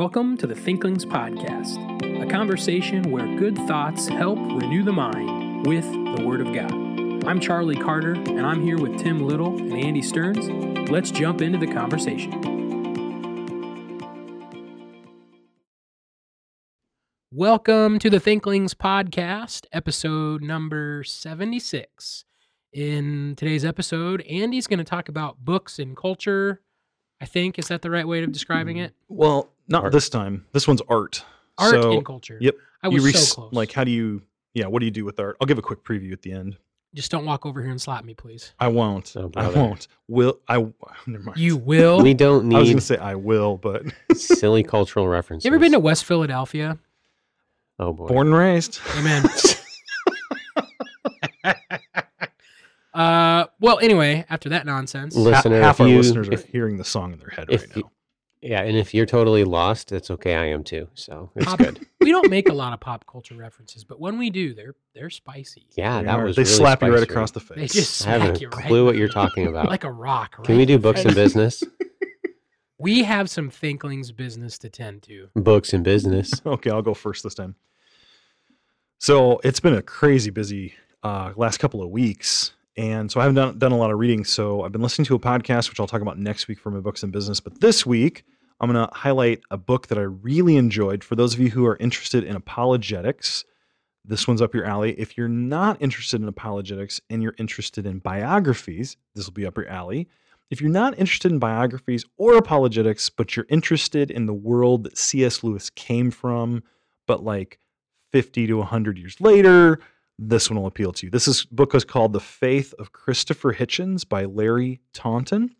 Welcome to the Thinklings Podcast, a conversation where good thoughts help renew the mind with the Word of God. I'm Charlie Carter, and I'm here with Tim Little and Andy Stearns. Let's jump into the conversation. Welcome to the Thinklings Podcast, episode number 76. In today's episode, Andy's going to talk about books and culture. I think is that the right way of describing it? Well, not Art. this time. This one's art. Art So, and culture. Yep. I was you so close. Like, how do you? Yeah. What do you do with art? I'll give a quick preview at the end. Just don't walk over here and slap me, please. I won't. Oh, I won't. Will I? Never mind. You will. We don't need. I was need gonna say I will, but silly cultural references. you ever been to West Philadelphia? Oh boy. born and raised. Amen. uh, well, anyway, after that nonsense, Li- Ha- Listener, half if our you- listeners are if- hearing the song in their head if right you- now. Yeah, and if you're totally lost, it's okay. I am too. So it's Pop- good. we don't make a lot of pop culture references, but when we do, they're they're spicy. Yeah, They that are. was. They really slap you right across the They face. just I haven't you a right clue what the you're face. talking about. like a rock. Can we do books and business? We have some thinklings business to tend to. Books and business. okay, I'll go first this time. So it's been a crazy busy uh, last couple of weeks. And so I haven't done, done a lot of reading. So I've been listening to a podcast, which I'll talk about next week for my books and business. But this week, I'm going to highlight a book that I really enjoyed. For those of you who are interested in apologetics, this one's up your alley. If you're not interested in apologetics and you're interested in biographies, this will be up your alley. If you're not interested in biographies or apologetics, but you're interested in the world that C.S. Lewis came from, but like 50 to 100 years later, this one will appeal to you. This is, book is called The Faith of Christopher Hitchens by Larry Taunton.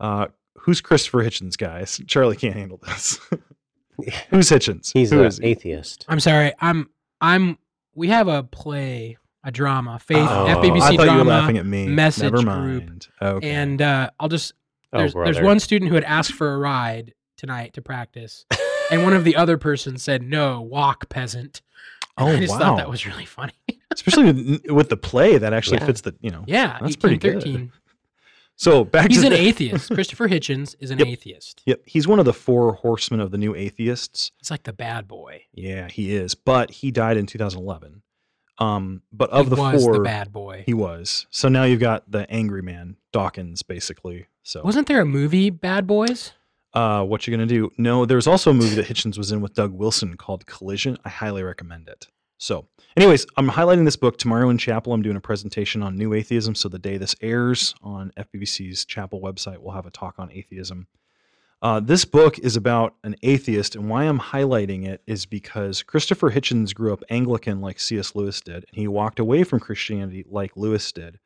Uh, who's Christopher Hitchens, guys? Charlie can't handle this. who's Hitchens? He's Who an is he? atheist. I'm sorry. I'm I'm. We have a play, a drama, faith, Oh, FBBC I thought drama. you were laughing at me. message Never group, mind. Okay. And uh, I'll just Oh, there's there's one student who had asked for a ride tonight to practice, and one of the other persons said, "No, walk, peasant." And Oh, I just wow. thought that was really funny. especially with, with the play that actually Yeah. fits the you know. yeah, That's pretty good. 1813. So back He's an the- atheist. Christopher Hitchens is an Yep. atheist. Yep, he's one of the four horsemen of the new atheists. It's like the bad boy. Yeah, he is. But he died in 2011. Um, but of he the was four, the bad boy. he was. So now you've got the angry man, Dawkins, basically. So Wasn't there a movie, Bad Boys? uh, what you gonna do? No, there's also a movie that Hitchens was in with Doug Wilson called Collision. I highly recommend it. So, anyways, I'm highlighting this book tomorrow in chapel. I'm doing a presentation on new atheism. So the day this airs on FBBC's chapel website, we'll have a talk on atheism. Uh, this book is about an atheist, and why I'm highlighting it is because Christopher Hitchens grew up Anglican like C.S. Lewis did, and he walked away from Christianity like Lewis did.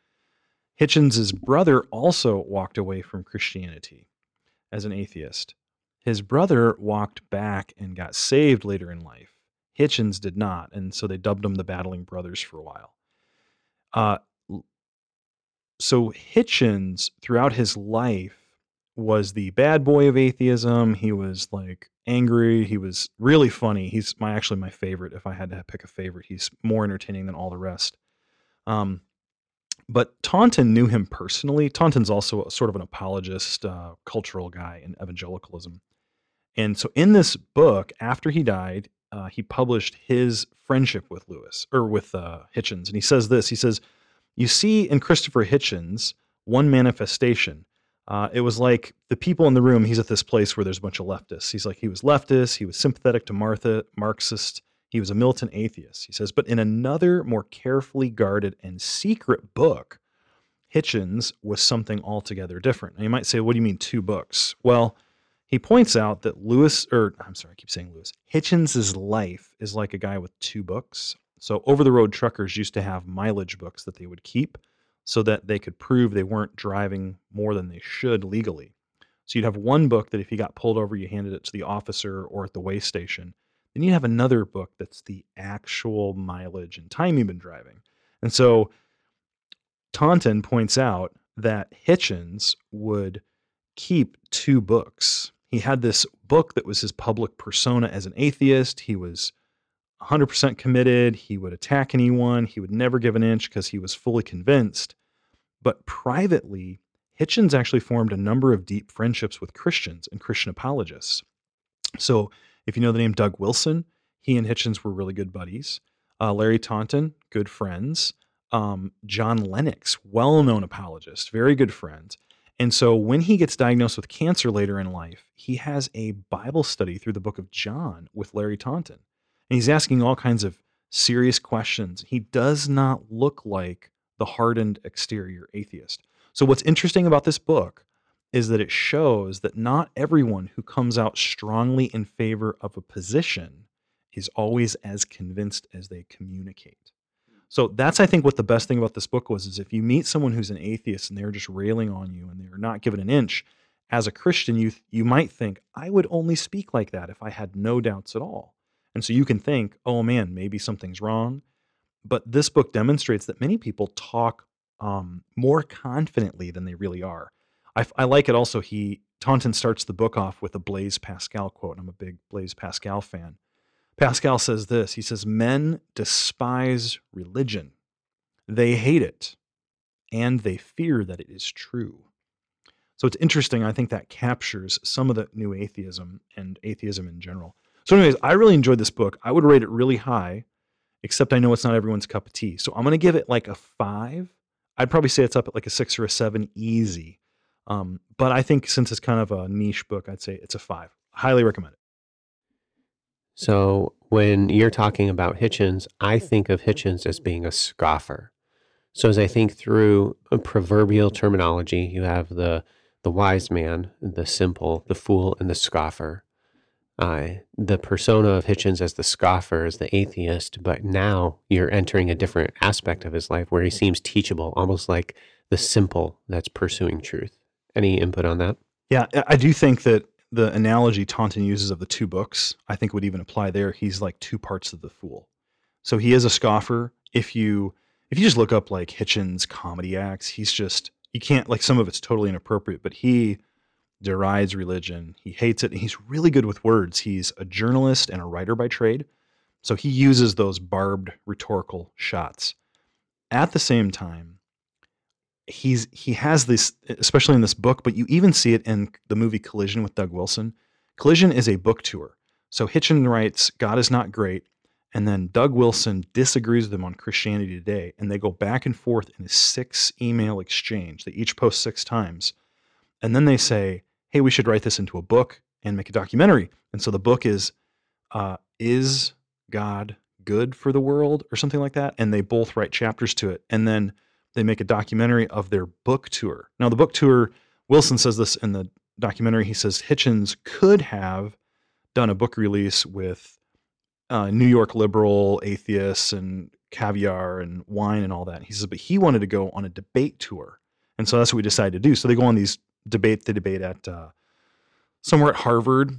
Hitchens' brother also walked away from Christianity as an atheist. His brother walked back and got saved later in life. Hitchens did not, and so they dubbed him the Battling Brothers for a while. Uh, so Hitchens, throughout his life, was the bad boy of atheism. He was like angry. He was really funny. He's my actually my favorite. If I had to pick a favorite, he's more entertaining than all the rest. Um, but Taunton knew him personally. Taunton's also a, sort of an apologist, uh, cultural guy in evangelicalism. And so in this book, after he died, uh, he published his friendship with Lewis or with uh, Hitchens. And he says this he says, You see in Christopher Hitchens one manifestation. Uh, it was like the people in the room, he's at this place where there's a bunch of leftists. He's like, he was leftist, he was sympathetic to Martha, Marxist, he was a militant atheist. He says, but in another more carefully guarded and secret book, Hitchens was something altogether different. And you might say, what do you mean two books? Well, he points out that Lewis, or I'm sorry, I keep saying Lewis, Hitchens's life is like a guy with two books. So over the road truckers used to have mileage books that they would keep so that they could prove they weren't driving more than they should legally. So you'd have one book that if you got pulled over, you handed it to the officer or at the way station. Then you have another book that's the actual mileage and time you've been driving. And so Taunton points out that Hitchens would keep two books. He had this book that was his public persona as an atheist. He was 100% committed. He would attack anyone. He would never give an inch because he was fully convinced. But privately, Hitchens actually formed a number of deep friendships with Christians and Christian apologists. So if you know the name Doug Wilson, he and Hitchens were really good buddies. Uh, Larry Taunton, good friends. Um, John Lennox, well known apologist, very good friend. And so when he gets diagnosed with cancer later in life, he has a Bible study through the book of John with Larry Taunton. And he's asking all kinds of serious questions. He does not look like the hardened exterior atheist. So, what's interesting about this book is that it shows that not everyone who comes out strongly in favor of a position is always as convinced as they communicate. So that's I think what the best thing about this book was is if you meet someone who's an atheist and they're just railing on you and they're not giving an inch, as a Christian you you might think I would only speak like that if I had no doubts at all. And so you can think, "Oh man, maybe something's wrong." But this book demonstrates that many people talk um, more confidently than they really are. I, I like it also. He Taunton starts the book off with a Blaise Pascal quote. And I'm a big Blaise Pascal fan. Pascal says this He says, Men despise religion, they hate it, and they fear that it is true. So it's interesting. I think that captures some of the new atheism and atheism in general. So, anyways, I really enjoyed this book. I would rate it really high, except I know it's not everyone's cup of tea. So I'm going to give it like a five. I'd probably say it's up at like a six or a seven, easy. Um, but I think since it's kind of a niche book, I'd say it's a five. Highly recommend it. So when you're talking about Hitchens, I think of Hitchens as being a scoffer. So as I think through a proverbial terminology, you have the the wise man, the simple, the fool, and the scoffer. Uh, the persona of Hitchens as the scoffer is the atheist, but now you're entering a different aspect of his life where he seems teachable, almost like the simple that's pursuing truth. Any input on that? Yeah, I do think that the analogy Taunton uses of the two books, I think would even apply there. He's like two parts of the fool. So he is a scoffer. If you if you just look up like Hitchens comedy acts, he's just you can't like some of it's totally inappropriate, but he derides religion. He hates it. he's really good with words. He's a journalist and a writer by trade. So he uses those barbed rhetorical shots. At the same time, he's he has this especially in this book but you even see it in the movie collision with doug wilson. Collision is a book tour. So hitchen writes god is not great and then doug wilson disagrees with him on christianity today and they go back and forth in a six email exchange. They each post six times. And then they say hey we should write this into a book and make a documentary. And so the book is uh, is god good for the world? or something like that and they both write chapters to it. And then they make a documentary of their book tour. Now, the book tour, Wilson says this in the documentary. He says Hitchens could have done a book release with uh, New York liberal atheists and caviar and wine and all that. He says, but he wanted to go on a debate tour. And so that's what we decided to do. So they go on these debate, they debate at uh, somewhere at Harvard.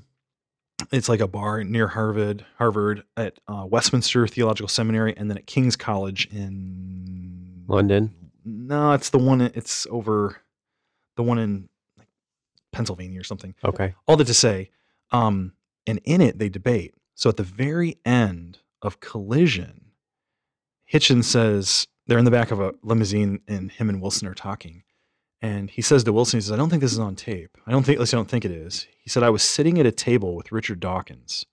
It's like a bar near Harvard, Harvard at uh, Westminster Theological Seminary, and then at King's College in London. No, it's the one. It's over the one in like Pennsylvania or something. Okay. All that to say, um, and in it they debate. So at the very end of Collision, Hitchens says they're in the back of a limousine, and him and Wilson are talking. And he says to Wilson, he says, "I don't think this is on tape. I don't think, at least I don't think it is." He said, "I was sitting at a table with Richard Dawkins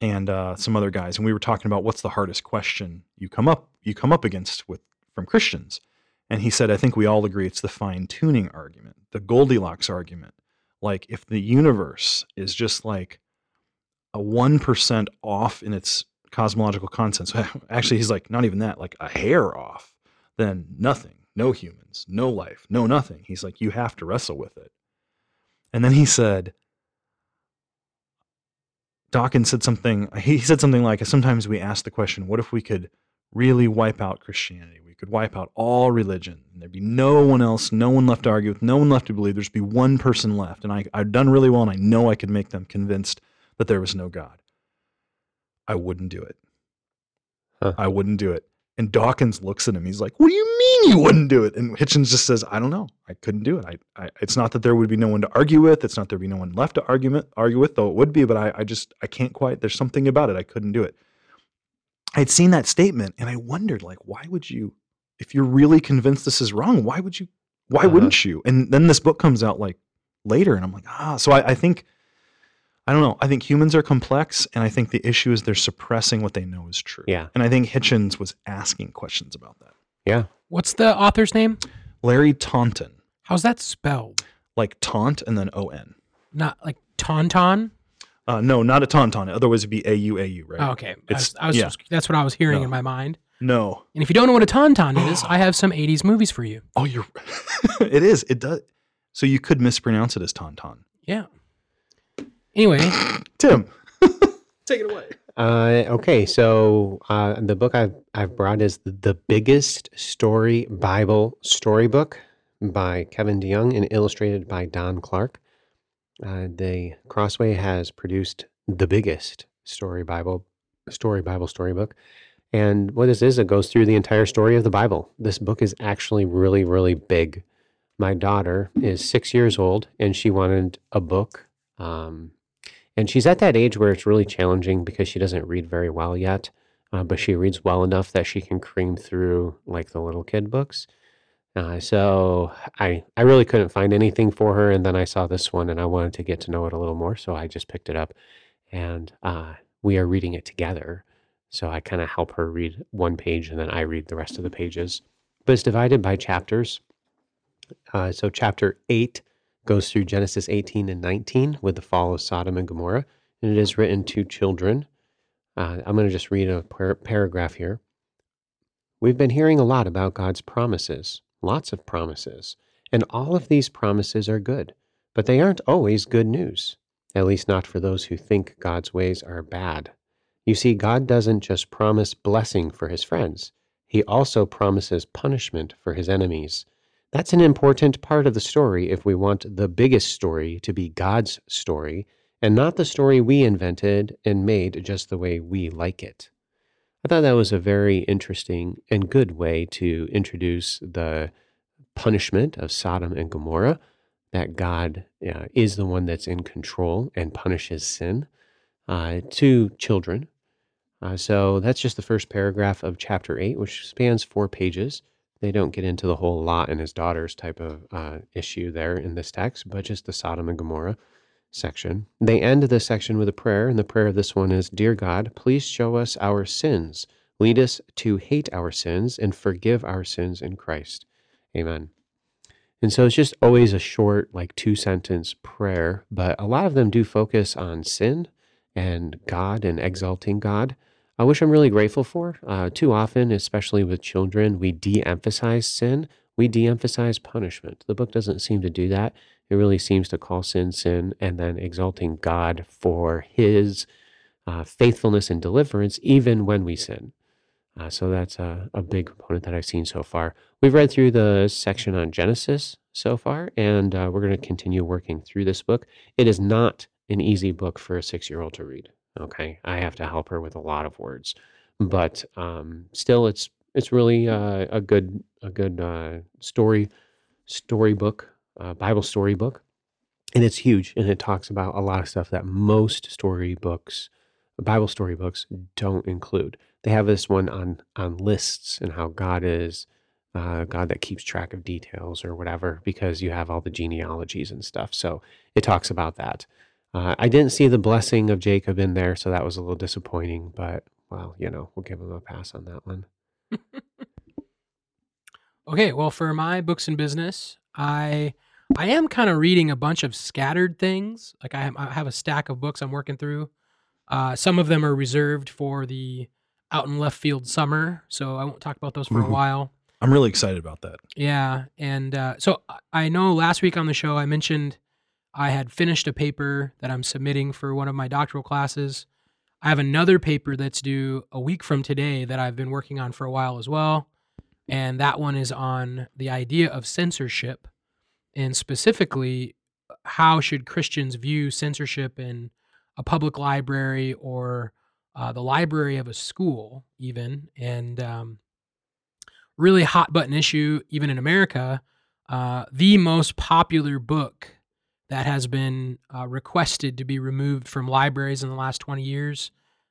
and uh, some other guys, and we were talking about what's the hardest question you come up you come up against with from Christians." And he said, I think we all agree it's the fine tuning argument, the Goldilocks argument. Like, if the universe is just like a 1% off in its cosmological content, so actually, he's like, not even that, like a hair off, then nothing, no humans, no life, no nothing. He's like, you have to wrestle with it. And then he said, Dawkins said something, he said something like, sometimes we ask the question, what if we could really wipe out Christianity? We could wipe out all religion. And there'd be no one else, no one left to argue with, no one left to believe. There'd be one person left. And I, I've done really well, and I know I could make them convinced that there was no God. I wouldn't do it. Huh. I wouldn't do it. And Dawkins looks at him. He's like, "What do you mean you wouldn't do it?" And Hitchens just says, "I don't know. I couldn't do it. I, I it's not that there would be no one to argue with. It's not there'd be no one left to argue argue with, though it would be. But I, I just I can't quite. There's something about it. I couldn't do it." I'd seen that statement, and I wondered, like, why would you if you're really convinced this is wrong, why would you? Why uh-huh. wouldn't you? And then this book comes out like later, and I'm like, ah. So I, I think, I don't know. I think humans are complex, and I think the issue is they're suppressing what they know is true. Yeah. And I think Hitchens was asking questions about that. Yeah. What's the author's name? Larry Taunton, How's that spelled? like taunt and then O N. Not like Tauntaun? Uh, no, not a tauntaun. Otherwise, it'd be A U A U, right? Oh, okay. I was, I was yeah. that's what I was hearing No. in my mind. No. And if you don't know what a tauntaun is, I have some 80s movies for you. Oh, you're. it is. It does. So you could mispronounce it as tauntaun. Yeah. Anyway, Tim, take it away. Uh, okay, so uh, the book I've, I've brought is the biggest story Bible storybook by Kevin DeYoung and illustrated by Don Clark. Uh, the Crossway has produced the biggest story Bible story Bible storybook, and what this is, it goes through the entire story of the Bible. This book is actually really, really big. My daughter is six years old, and she wanted a book. Um, and she's at that age where it's really challenging because she doesn't read very well yet, uh, but she reads well enough that she can cream through like the little kid books. Uh, so I I really couldn't find anything for her, and then I saw this one, and I wanted to get to know it a little more, so I just picked it up, and uh, we are reading it together. So I kind of help her read one page, and then I read the rest of the pages. But it's divided by chapters. Uh, so chapter eight goes through Genesis 18 and 19 with the fall of Sodom and Gomorrah, and it is written to children. Uh, I'm going to just read a par- paragraph here. We've been hearing a lot about God's promises, lots of promises, and all of these promises are good, but they aren't always good news, at least not for those who think God's ways are bad. You see, God doesn't just promise blessing for his friends, he also promises punishment for his enemies. That's an important part of the story if we want the biggest story to be God's story and not the story we invented and made just the way we like it. I thought that was a very interesting and good way to introduce the punishment of Sodom and Gomorrah, that God uh, is the one that's in control and punishes sin uh, to children. Uh, so that's just the first paragraph of chapter 8, which spans four pages they don't get into the whole Lot and his daughters type of uh, issue there in this text, but just the Sodom and Gomorrah section. They end this section with a prayer, and the prayer of this one is Dear God, please show us our sins. Lead us to hate our sins and forgive our sins in Christ. Amen. And so it's just always a short, like two sentence prayer, but a lot of them do focus on sin and God and exalting God uh, which I'm really grateful for. Uh, too often, especially with children, we de emphasize sin, we de emphasize punishment. The book doesn't seem to do that. It really seems to call sin sin and then exalting God for his uh, faithfulness and deliverance, even when we sin. Uh, so that's a, a big component that I've seen so far. We've read through the section on Genesis so far, and uh, we're going to continue working through this book. It is not an easy book for a six year old to read. Okay, I have to help her with a lot of words, but um, still, it's it's really uh, a good a good uh, story storybook, Bible storybook, and it's huge, and it talks about a lot of stuff that most storybooks, Bible storybooks, don't include. They have this one on on lists and how God is. Uh, God that keeps track of details or whatever, because you have all the genealogies and stuff. So it talks about that. Uh, I didn't see the blessing of Jacob in there, so that was a little disappointing. But well, you know, we'll give him a pass on that one. okay, well, for my books and business, I I am kind of reading a bunch of scattered things. Like I have, I have a stack of books I'm working through. Uh, some of them are reserved for the out in left field summer, so I won't talk about those for Mhm. a while. I'm really excited about that. Yeah, and uh, so I know last week on the show I mentioned I had finished a paper that I'm submitting for one of my doctoral classes. I have another paper that's due a week from today that I've been working on for a while as well, and that one is on the idea of censorship, and specifically how should Christians view censorship in a public library or uh, the library of a school, even, and um, really hot button issue, even in America. Uh, the most popular book that has been uh, requested to be removed from libraries in the last 20 years.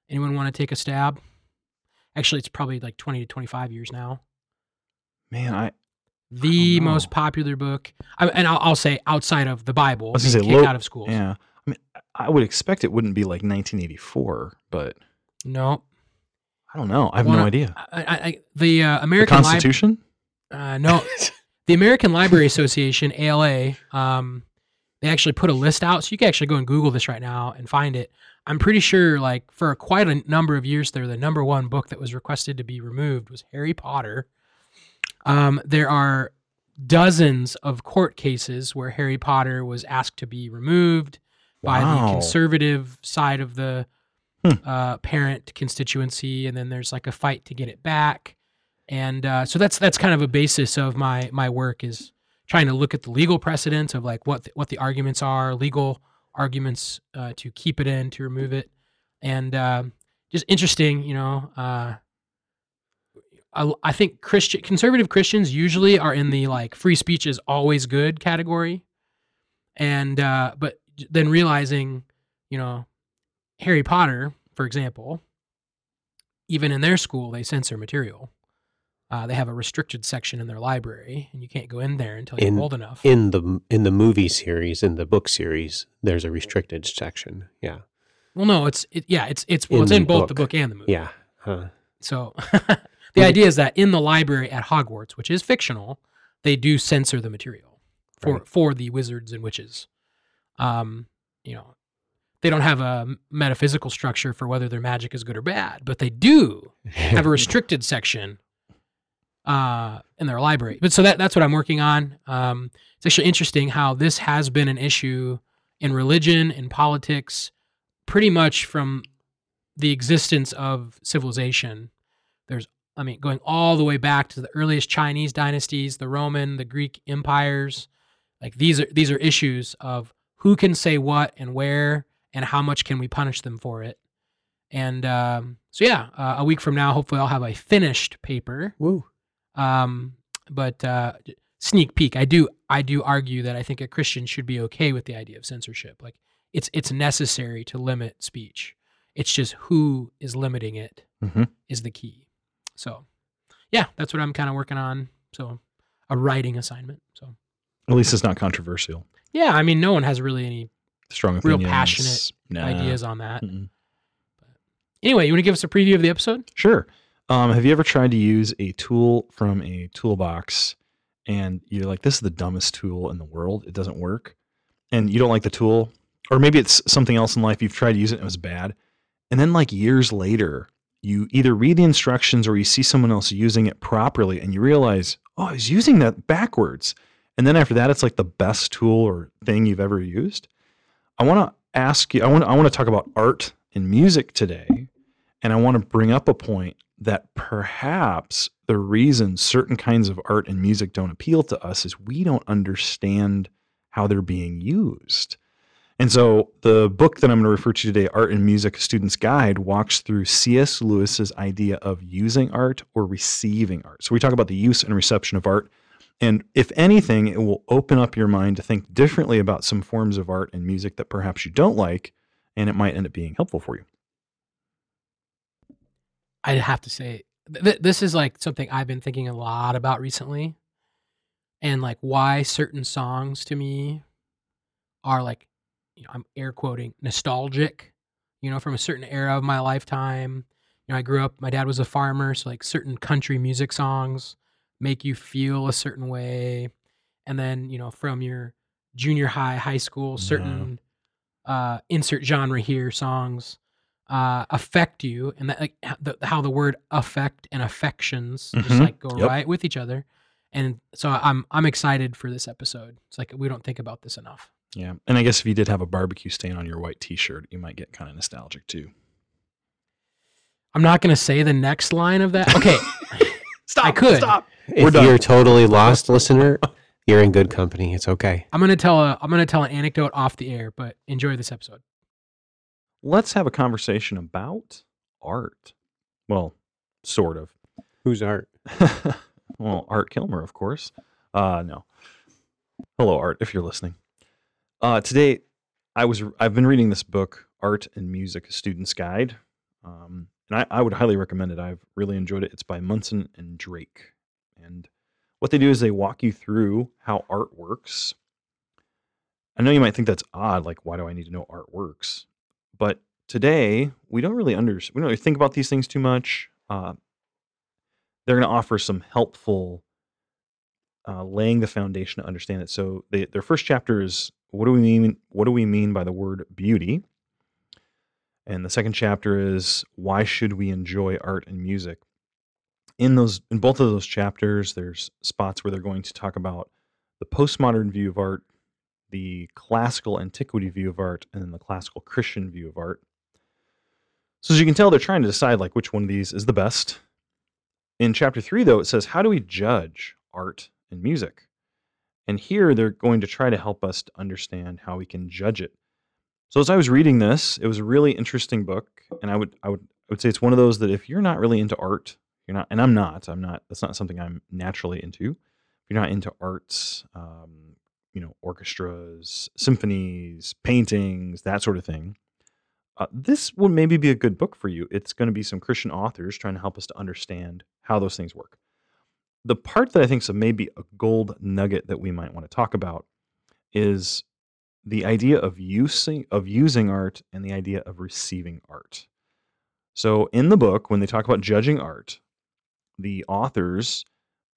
Anyone want to take a stab? Actually, it's probably like 20 to 25 years now. Man, I, The most popular book, I, and I'll, I'll say outside of the Bible, was gonna being say, kicked out of schools. yeah. I mean, I would expect it wouldn't be like 1984, but No, I don't know. I have Wanna- no idea. I, I, I, the uh, The American Lib- Constitution? uh, no, the American Library Association (ALA). Um, they actually put a list out, so you can actually go and Google this right now and find it. I'm pretty sure, like for quite a number of years there, the number one book that was requested to be removed was Harry Potter. Um, there are dozens of court cases where Harry Potter was asked to be removed by the conservative side of the Hmm. uh, parent constituency, and then there's like a fight to get it back. And uh, so that's that's kind of a basis of my my work is trying to look at the legal precedents of like what the, what the arguments are, legal arguments uh, to keep it in, to remove it, and um just interesting, you know. I, I think Christian conservative Christians usually are in the like free speech is always good category, and uh, but then realizing, you know, Harry Potter, for example, even in their school they censor material. Uh, they have a restricted section in their library, and you can't go in there until you're In- old enough. in the in the movie series, in the book series, there's a restricted section. Yeah, well, no, it's it, yeah, it's it's well, In it's in the both the book. book and the movie. yeah. Huh. So the idea is that in the library at Hogwarts, which is fictional, they do censor the material for Right. for the wizards and witches. Um, you know, they don't have a metaphysical structure for whether their magic is good or bad, but they do have a restricted section uh, in their library. But so that that's what I'm working on. Um, it's actually interesting how this has been an issue in religion and politics, pretty much from the existence of civilization. I mean, going all the way back to the earliest Chinese dynasties, the Roman, the Greek empires. Like these are these are issues of who can say what and where and how much can we punish them for it. And um, so yeah, uh, a week from now, hopefully I'll have a finished paper. Woo. Um, but uh, sneak peek, I do I do argue that I think a Christian should be okay with the idea of censorship. Like it's it's necessary to limit speech. It's just who is limiting it is Mhm. the key. So yeah, that's what I'm kind of working on. So a writing assignment. So At least it's not controversial. yeah, I mean, no one has really any Strong Real passionate Nah. ideas on that. Mm-mm. Anyway, you want to give us a preview of the episode? Sure. Um, have you ever tried to use a tool from a toolbox and you're like, this is the dumbest tool in the world? It doesn't work. And you don't like the tool, or maybe it's something else in life you've tried to use it and it was bad. And then, like years later, you either read the instructions or you see someone else using it properly and you realize, oh, I was using that backwards. And then after that, it's like the best tool or thing you've ever used. I want to ask you, I want, I want to talk about art and music today. And I want to bring up a point that perhaps the reason certain kinds of art and music don't appeal to us is we don't understand how they're being used. And so the book that I'm going to refer to today, Art and Music: A Student's Guide, walks through C.S. Lewis's idea of using art or receiving art. So we talk about the use and reception of art. And if anything, it will open up your mind to think differently about some forms of art and music that perhaps you don't like, and it might end up being helpful for you. I'd have to say th- th- this is like something I've been thinking a lot about recently, and like why certain songs to me are like, you know, I'm air quoting nostalgic, you know, from a certain era of my lifetime. You know, I grew up. My dad was a farmer, so like certain country music songs make you feel a certain way, and then you know from your junior high, high school, certain uh, insert genre here songs uh, affect you, and that like the, how the word affect and affections just Mhm. like go Yep. right with each other. And so I'm I'm excited for this episode. It's like we don't think about this enough. Yeah. And I guess if you did have a barbecue stain on your white t shirt, you might get kind of nostalgic too. I'm not going to say the next line of that. Okay, Stop. I could. Stop. We're If done. you're totally lost, listener, you're in good company. It's okay. I'm going to tell a I'm going to tell an anecdote off the air, but enjoy this episode. Let's have a conversation about art. Well, sort of. Who's art? well, Art Kilmer, of course. Uh, no. Hello, Art, if you're listening. Uh, today, I was I've been reading this book, Art and Music: A Student's Guide, um, and I, I would highly recommend it. I've really enjoyed it. It's by Munson and Drake, and what they do is they walk you through how art works, I know you might think that's odd. Like, why do I need to know art works? But today, we don't really under we don't really think about these things too much. Uh, they're going to offer some helpful uh, laying the foundation to understand it. So they, their first chapter is what do we mean? What do we mean by the word beauty? And the second chapter is why should we enjoy art and music? In those, in both of those chapters, there's spots where they're going to talk about the postmodern view of art, the classical antiquity view of art, and then the classical Christian view of art. So as you can tell, they're trying to decide like which one of these is the best. In chapter three, though, it says, How do we judge art and music? And here they're going to try to help us to understand how we can judge it. So as I was reading this, it was a really interesting book, and I would I would I would say it's one of those that if you're not really into art, you're not, and I'm not, I'm not. That's not something I'm naturally into. If you're not into arts, um, you know, orchestras, symphonies, paintings, that sort of thing, uh, this would maybe be a good book for you. It's going to be some Christian authors trying to help us to understand how those things work. The part that I think is maybe a gold nugget that we might want to talk about is the idea of using of using art and the idea of receiving art. So in the book, when they talk about judging art, the authors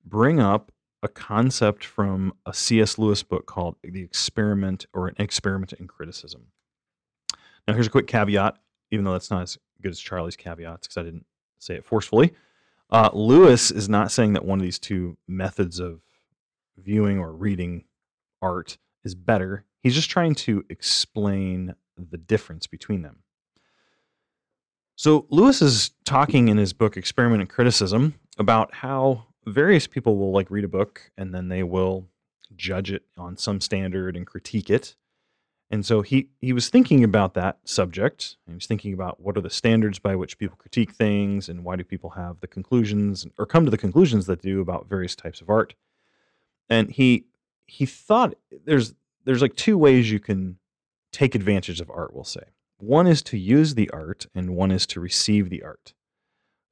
bring up a concept from a C.S. Lewis book called The Experiment or an Experiment in Criticism. Now, here's a quick caveat, even though that's not as good as Charlie's caveats because I didn't say it forcefully. Uh, Lewis is not saying that one of these two methods of viewing or reading art is better. He's just trying to explain the difference between them. So, Lewis is talking in his book Experiment and Criticism about how various people will like read a book and then they will judge it on some standard and critique it. And so he he was thinking about that subject. He was thinking about what are the standards by which people critique things, and why do people have the conclusions or come to the conclusions that they do about various types of art. And he he thought there's there's like two ways you can take advantage of art. We'll say one is to use the art, and one is to receive the art.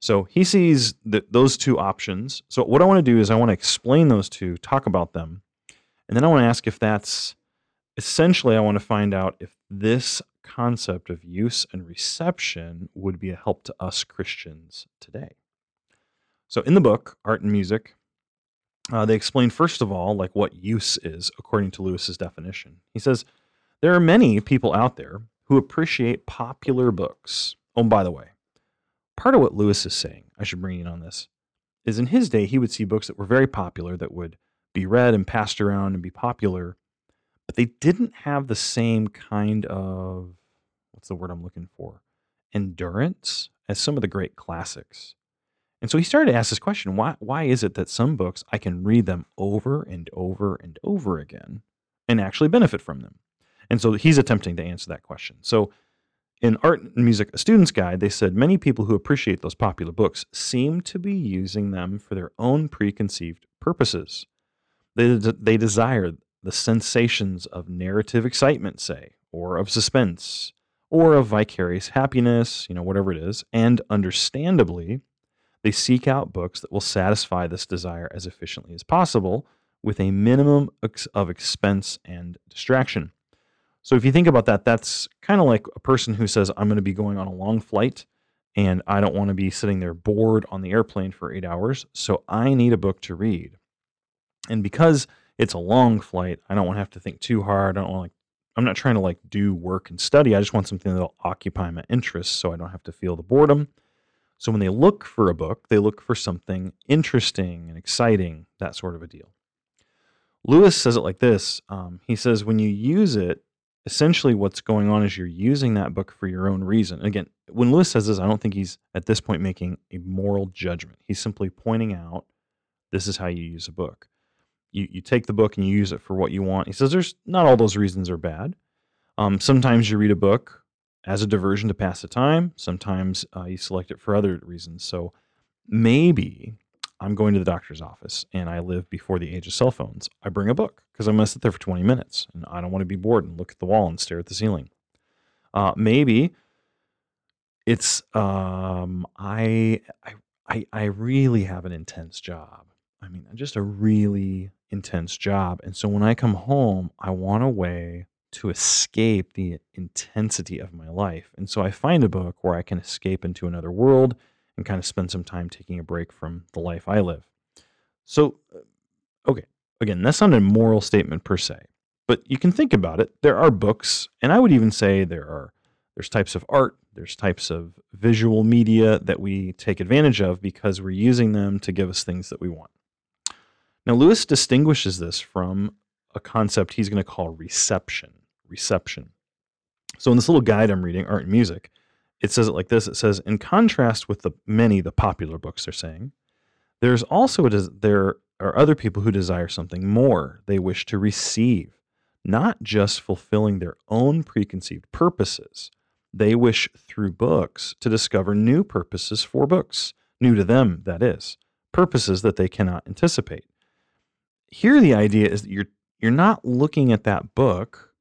So he sees that those two options. So what I want to do is I want to explain those two, talk about them, and then I want to ask if that's essentially, I want to find out if this concept of use and reception would be a help to us Christians today. So, in the book, Art and Music, uh, they explain, first of all, like what use is according to Lewis's definition. He says, There are many people out there who appreciate popular books. Oh, by the way, part of what Lewis is saying, I should bring in on this, is in his day, he would see books that were very popular that would be read and passed around and be popular but they didn't have the same kind of what's the word I'm looking for endurance as some of the great classics. And so he started to ask this question why, why is it that some books I can read them over and over and over again and actually benefit from them? And so he's attempting to answer that question. So in Art and Music, a student's guide, they said many people who appreciate those popular books seem to be using them for their own preconceived purposes. They, they desire the sensations of narrative excitement, say, or of suspense, or of vicarious happiness, you know, whatever it is. And understandably, they seek out books that will satisfy this desire as efficiently as possible with a minimum of expense and distraction. So if you think about that, that's kind of like a person who says, I'm going to be going on a long flight and I don't want to be sitting there bored on the airplane for eight hours. So I need a book to read. And because it's a long flight. I don't want to have to think too hard. I don't want like I'm not trying to like do work and study. I just want something that'll occupy my interests so I don't have to feel the boredom. So when they look for a book, they look for something interesting and exciting, that sort of a deal. Lewis says it like this. Um, he says, when you use it, essentially what's going on is you're using that book for your own reason. Again, when Lewis says this, I don't think he's at this point making a moral judgment. He's simply pointing out this is how you use a book you, you take the book and you use it for what you want. He says there's not all those reasons are bad. Um, sometimes you read a book as a diversion to pass the time. Sometimes uh, you select it for other reasons. So maybe I'm going to the doctor's office and I live before the age of cell phones. I bring a book because I'm going to sit there for 20 minutes and I don't want to be bored and look at the wall and stare at the ceiling. Uh, maybe it's um, I, I I really have an intense job. I mean, just a really intense job. And so when I come home, I want a way to escape the intensity of my life. And so I find a book where I can escape into another world and kind of spend some time taking a break from the life I live. So, uh, okay, again, that's not a moral statement per se, but you can think about it. There are books, and I would even say there are there's types of art, there's types of visual media that we take advantage of because we're using them to give us things that we want. Now, Lewis distinguishes this from a concept he's going to call reception. Reception. So, in this little guide I'm reading, Art and Music, it says it like this it says, in contrast with the many, the popular books they're saying, there's also a des- there are other people who desire something more. They wish to receive, not just fulfilling their own preconceived purposes. They wish through books to discover new purposes for books, new to them, that is, purposes that they cannot anticipate. Here, the idea is that you're you're not looking at that book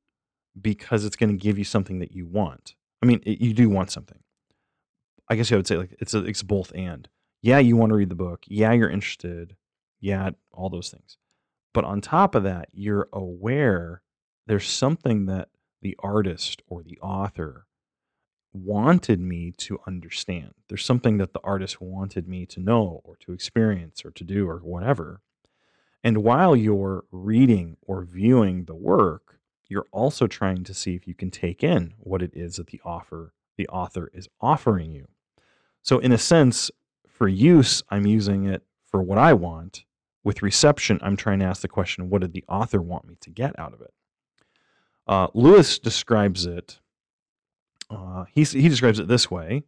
because it's going to give you something that you want. I mean, it, you do want something. I guess I would say like it's a, it's both and. Yeah, you want to read the book. Yeah, you're interested. Yeah, all those things. But on top of that, you're aware there's something that the artist or the author wanted me to understand. There's something that the artist wanted me to know or to experience or to do or whatever. And while you're reading or viewing the work, you're also trying to see if you can take in what it is that the author the author is offering you. So in a sense, for use, I'm using it for what I want. With reception, I'm trying to ask the question, what did the author want me to get out of it? Uh, Lewis describes it. Uh, he he describes it this way.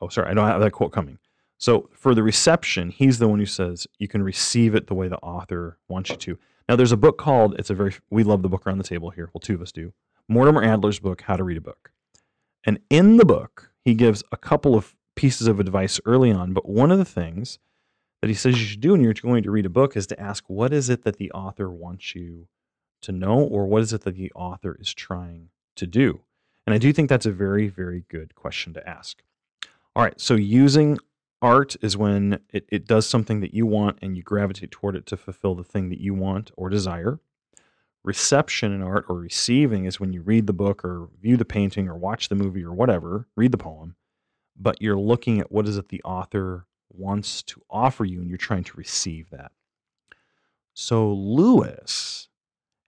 Oh, sorry, I don't have that quote coming. So for the reception, he's the one who says you can receive it the way the author wants you to. Now there's a book called it's a very we love the book around the table here. Well, two of us do. Mortimer Adler's book How to Read a Book. And in the book, he gives a couple of pieces of advice early on, but one of the things that he says you should do when you're going to read a book is to ask what is it that the author wants you to know or what is it that the author is trying to do? And I do think that's a very very good question to ask. All right, so using art is when it, it does something that you want and you gravitate toward it to fulfill the thing that you want or desire. Reception in art or receiving is when you read the book or view the painting or watch the movie or whatever, read the poem, but you're looking at what is it the author wants to offer you and you're trying to receive that. So Lewis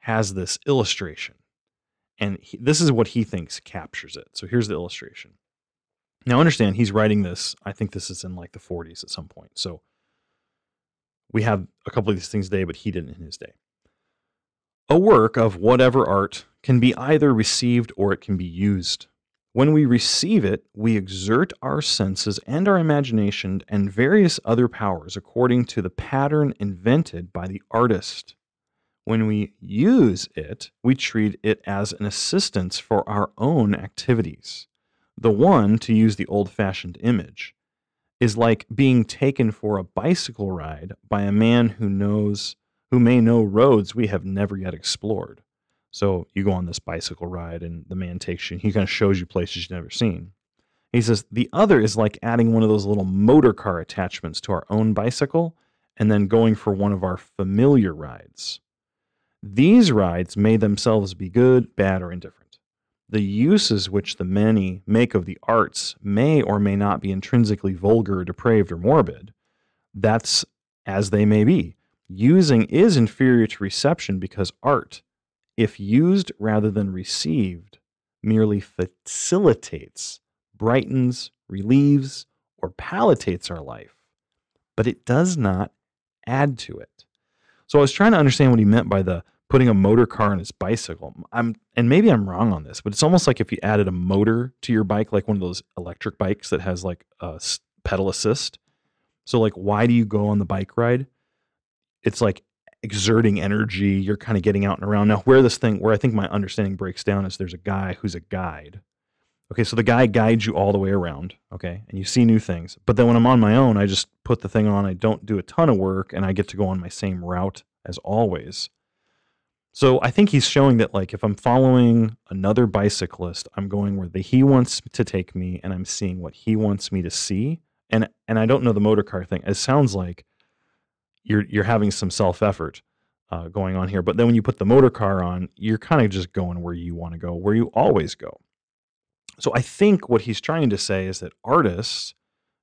has this illustration and he, this is what he thinks captures it. So here's the illustration. Now, understand, he's writing this. I think this is in like the 40s at some point. So we have a couple of these things today, but he didn't in his day. A work of whatever art can be either received or it can be used. When we receive it, we exert our senses and our imagination and various other powers according to the pattern invented by the artist. When we use it, we treat it as an assistance for our own activities. The one, to use the old fashioned image, is like being taken for a bicycle ride by a man who knows who may know roads we have never yet explored. So you go on this bicycle ride and the man takes you, he kind of shows you places you've never seen. He says the other is like adding one of those little motor car attachments to our own bicycle and then going for one of our familiar rides. These rides may themselves be good, bad, or indifferent the uses which the many make of the arts may or may not be intrinsically vulgar, depraved, or morbid. That's as they may be. Using is inferior to reception because art, if used rather than received, merely facilitates, brightens, relieves, or palliates our life, but it does not add to it. So I was trying to understand what he meant by the putting a motor car on his bicycle. I'm and maybe I'm wrong on this, but it's almost like if you added a motor to your bike, like one of those electric bikes that has like a pedal assist. So like, why do you go on the bike ride? It's like exerting energy. You're kind of getting out and around. Now, where this thing, where I think my understanding breaks down is there's a guy who's a guide. Okay, so the guy guides you all the way around. Okay, and you see new things. But then when I'm on my own, I just put the thing on. I don't do a ton of work, and I get to go on my same route as always. So I think he's showing that like if I'm following another bicyclist, I'm going where the, he wants to take me and I'm seeing what he wants me to see. And and I don't know the motor car thing. It sounds like you're you're having some self effort. uh, going on here. But then when you put the motor car on, you're kind of just going where you want to go, where you always go. So I think what he's trying to say is that artists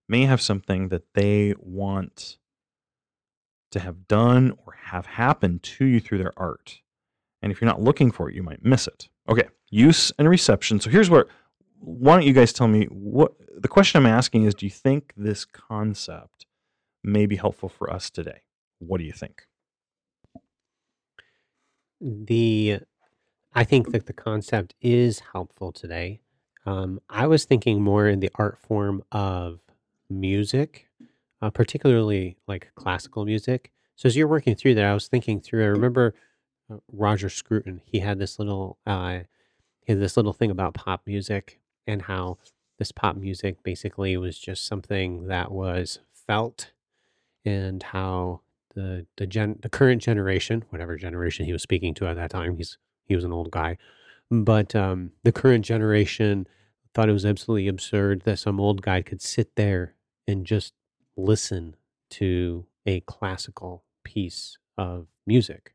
may have something that they want to have done or have happen to you through their art. And if you're not looking for it, you might miss it. Okay, use and reception. So here's where why don't you guys tell me what the question I'm asking is do you think this concept may be helpful for us today? What do you think? The I think that the concept is helpful today. Um, I was thinking more in the art form of music, uh, particularly like classical music. So as you're working through that, I was thinking through. I remember Roger Scruton. He had this little uh, he had this little thing about pop music and how this pop music basically was just something that was felt, and how the the gen the current generation, whatever generation he was speaking to at that time, he's he was an old guy, but um, the current generation thought it was absolutely absurd that some old guy could sit there and just listen to a classical piece of music.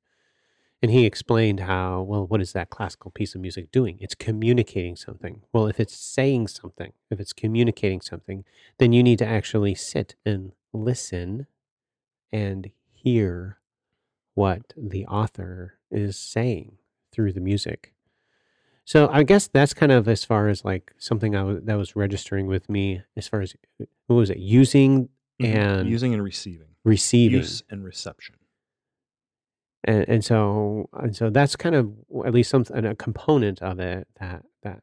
And he explained how, well, what is that classical piece of music doing? It's communicating something. Well, if it's saying something, if it's communicating something, then you need to actually sit and listen and hear what the author is saying through the music. So I guess that's kind of as far as like something I that was registering with me as far as what was it using Mhm. and using and receiving, receiving use and reception. And, and so and so that's kind of at least some a component of it that that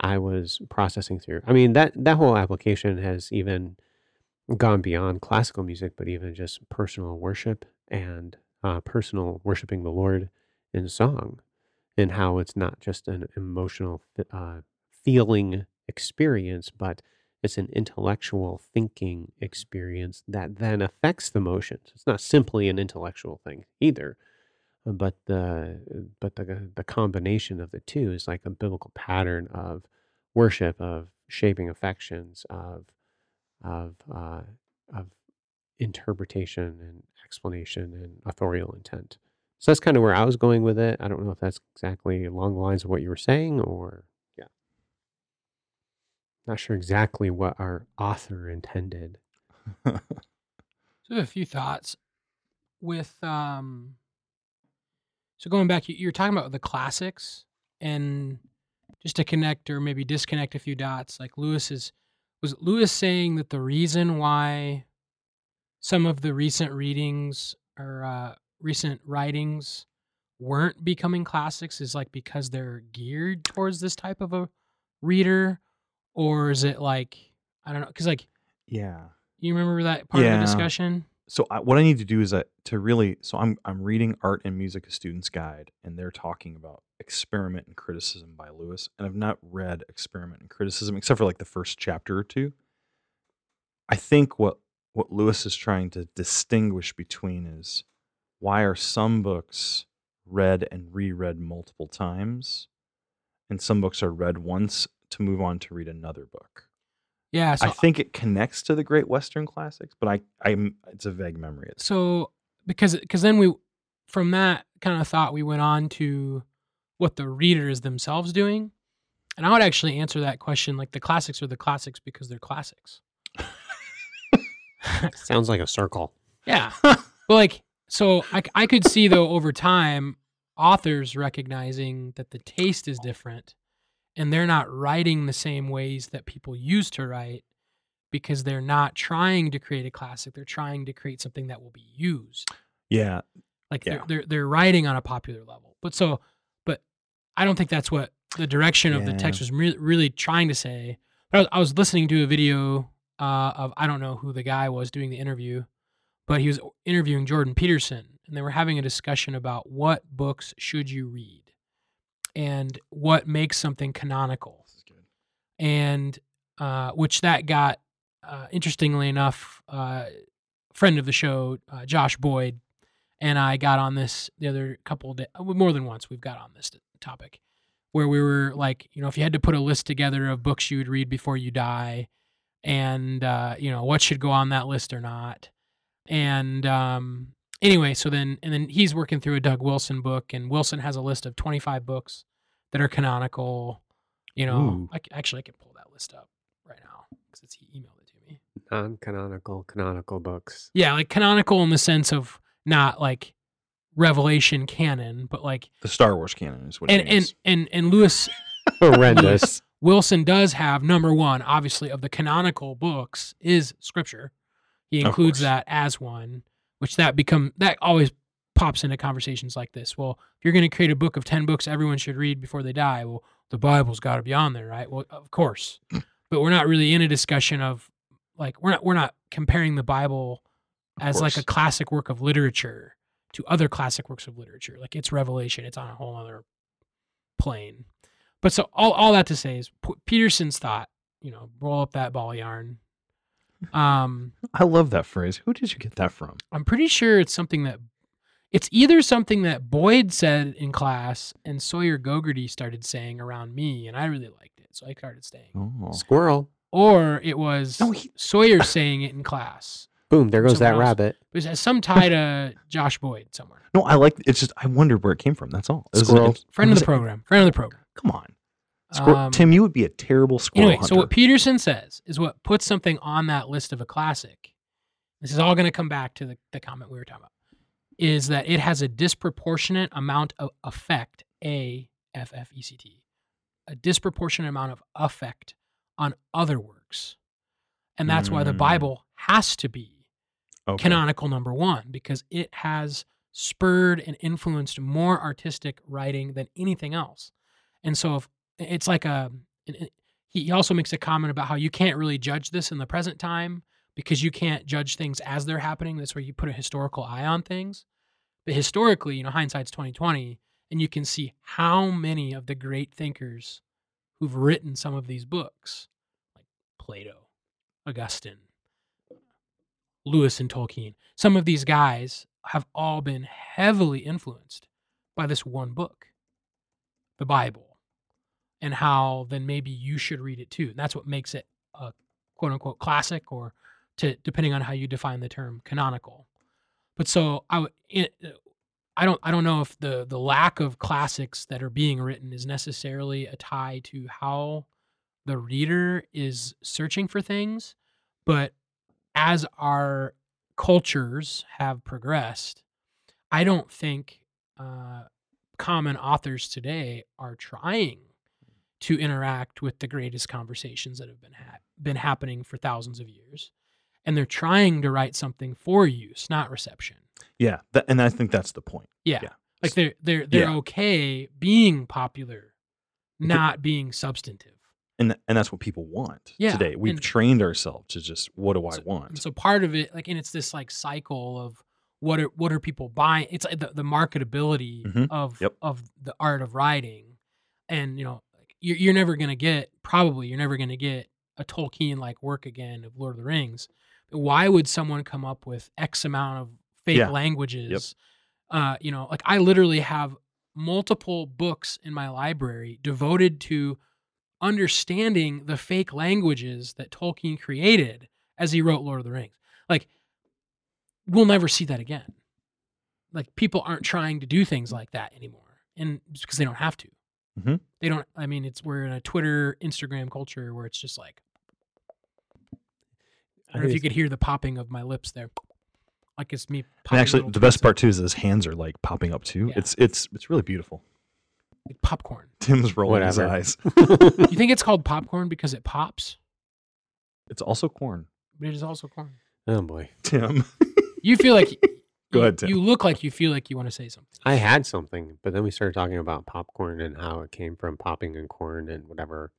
I was processing through. I mean that that whole application has even gone beyond classical music, but even just personal worship and uh, personal worshiping the Lord in song, and how it's not just an emotional uh, feeling experience, but it's an intellectual thinking experience that then affects the motions. It's not simply an intellectual thing either, but the but the the combination of the two is like a biblical pattern of worship, of shaping affections, of of uh, of interpretation and explanation and authorial intent. So that's kind of where I was going with it. I don't know if that's exactly along the lines of what you were saying, or yeah, not sure exactly what our author intended. So a few thoughts with um so going back you- you're talking about the classics and just to connect or maybe disconnect a few dots like Lewis is was Lewis saying that the reason why some of the recent readings or uh, recent writings weren't becoming classics is like because they're geared towards this type of a reader? Or is it like I don't know cuz like yeah. you remember that part of the discussion So I, what I need to do is that to really so I'm I'm reading Art and Music: A Student's Guide, and they're talking about experiment in criticism by Lewis, and I've not read experiment in criticism except for like the first chapter or two. I think what what Lewis is trying to distinguish between is why are some books read and reread multiple times, and some books are read once to move on to read another book. Yeah so I think it connects to the great Western classics, but I I'm it's a vague memory. So because because then we from that kind of thought we went on to what the readers themselves doing and i would actually answer that question like the classics are the classics because they're classics Sounds like a circle. yeah but like so I I could see though over time authors recognizing that the taste is different and they're not writing the same ways that people used to write because they're not trying to create a classic they're trying to create something that will be used. Yeah, like Yeah. they're, they're they're writing on a popular level. But so but i don't think that's what the direction of the text was re- really trying to say. I was, I was listening to a video uh, of i don't know who the guy was doing the interview but he was interviewing jordan peterson and they were having a discussion about what books should you read and what makes something canonical this is good. and uh, which that got uh, interestingly enough uh, friend of the show uh, josh boyd and i got on this the other couple of days more than once we've got on this topic where we were like you know if you had to put a list together of books you would read before you die and uh, you know what should go on that list or not and um, anyway, so then and then he's working through a Doug Wilson book, and Wilson has a list of 25 books that are canonical. You know, Ooh. I c actually I can pull that list up right now because he emailed it to me. Non-canonical, canonical books. Yeah, like canonical in the sense of not like Revelation canon, but like The Star Wars canon is what and it and means. and and Lewis Horrendous. Wilson does have number one, obviously, of the canonical books is Scripture. He includes that as one, which that become that always pops into conversations like this. Well, if you're going to create a book of ten books everyone should read before they die, well, the Bible's got to be on there, right? Well, of course, hmm. but we're not really in a discussion of like we're not we're not comparing the Bible Of as like a classic work of literature to other classic works of literature. Like it's Revelation, it's on a whole other plane. But so all, all that to say is P- Peterson's thought, you know, roll up that ball yarn. Um, I love that phrase. Who did you get that from? I'm pretty sure it's something that it's either something that Boyd said in class and Sawyer Gogarty started saying around me, and I really liked it, so I started saying Oh, Squirrel. Or it was No, he- Sawyer saying it in class. Boom, there goes that else. rabbit. It has some tie to Josh Boyd somewhere. no, I like. It's just I wondered where it came from. That's all. It Squirrel. it- Friend of the program. Friend of the program. Come on, Squir- Um, Tim. You would be a terrible squirrel Anyway, hunter. so what Peterson says is what puts something on that list of a classic. This is all going to come back to the, the comment we were talking about. Is that it has a disproportionate amount of effect, A F F E C T, a disproportionate amount of effect on other works. And that's why the Mm. Bible has to be Okay. canonical number one because it has spurred and influenced more artistic writing than anything else. And so if it's like um, a, he also makes a comment about how you can't really judge this in the present time because you can't judge things as they're happening. That's where you put a historical eye on things. But historically, you know, hindsight's twenty twenty, and you can see how many of the great thinkers who've written some of these books, like Plato, Augustine, Lewis and Tolkien, some of these guys have all been heavily influenced by this one book, the Bible, and how then maybe you should read it too. And that's what makes it a quote unquote classic or to depending on how you define the term canonical. But so I don't I don't know if the the lack of classics that are being written is necessarily a tie to how the reader is searching for things, but as our cultures have progressed, I don't think uh, common authors today are trying to interact with the greatest conversations that have been ha- been happening for thousands of years, and they're trying to write something for use, not reception. Yeah, that, and I think that's the point. Yeah, Yeah. like they're they're they're Yeah. okay being popular, not being substantive. And and that's what people want Yeah, today. We've and- trained ourselves to just what do I So- want? So part of it, like, and it's this like cycle of what are what are people buying? It's the, the marketability Mhm. of Yep. of the art of writing, and you know, you're you're never gonna get probably you're never gonna get a Tolkien like work again of Lord of the Rings. Why would someone come up with X amount of fake Yeah. languages? Uh, you know, like I literally have multiple books in my library devoted to understanding the fake languages that Tolkien created as he wrote Lord of the Rings. Like, we'll never see that again. Like, people aren't trying to do things like that anymore, and because they don't have to. Mhm. They don't. I mean, it's we're in a Twitter, Instagram culture where it's just like I don't know if you could hear the popping of my lips there, like it's me. And actually, the best part too is his hands are like popping up too. Yeah. It's it's it's really beautiful. like popcorn. Tim's rolling his eyes. You think it's called popcorn because it pops, It's also corn. but it is also corn. oh boy. Tim. You feel like Go you- ahead, Tim. You look like you feel like you want to say something. I had something, but then we started talking about popcorn and how it came from popping and corn and whatever.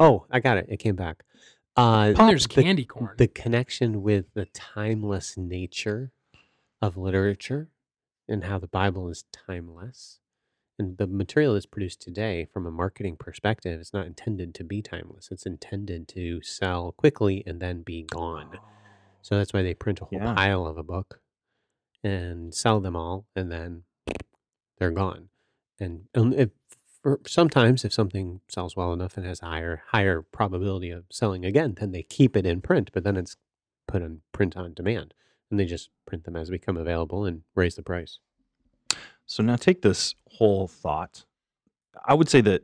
Oh, I got it. It came back. Uh, Then there's the- candy corn. The connection with the timeless nature of literature and how the Bible is timeless. And the material that's produced today, from a marketing perspective, is not intended to be timeless. It's intended to sell quickly and then be gone. So that's why they print a whole Yeah. pile of a book and sell them all, and then they're gone. And um, if, sometimes, if something sells well enough and has a higher higher probability of selling again, then they keep it in print. But then it's put on print on demand, and they just print them as become available and raise the price. So now take this whole thought. I would say that.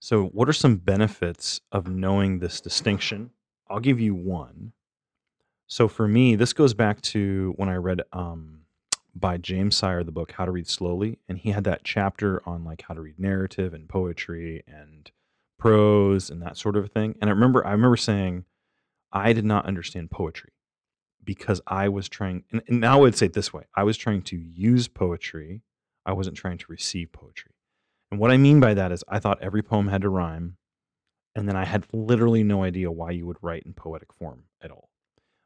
So, what are some benefits of knowing this distinction? I'll give you one. So, for me, this goes back to when I read um, by James Sire the book How to Read Slowly, and he had that chapter on like how to read narrative and poetry and prose and that sort of thing. And I remember, I remember saying, I did not understand poetry because I was trying, and, and now I would say it this way I was trying to use poetry, I wasn't trying to receive poetry. And what I mean by that is I thought every poem had to rhyme, and then I had literally no idea why you would write in poetic form at all.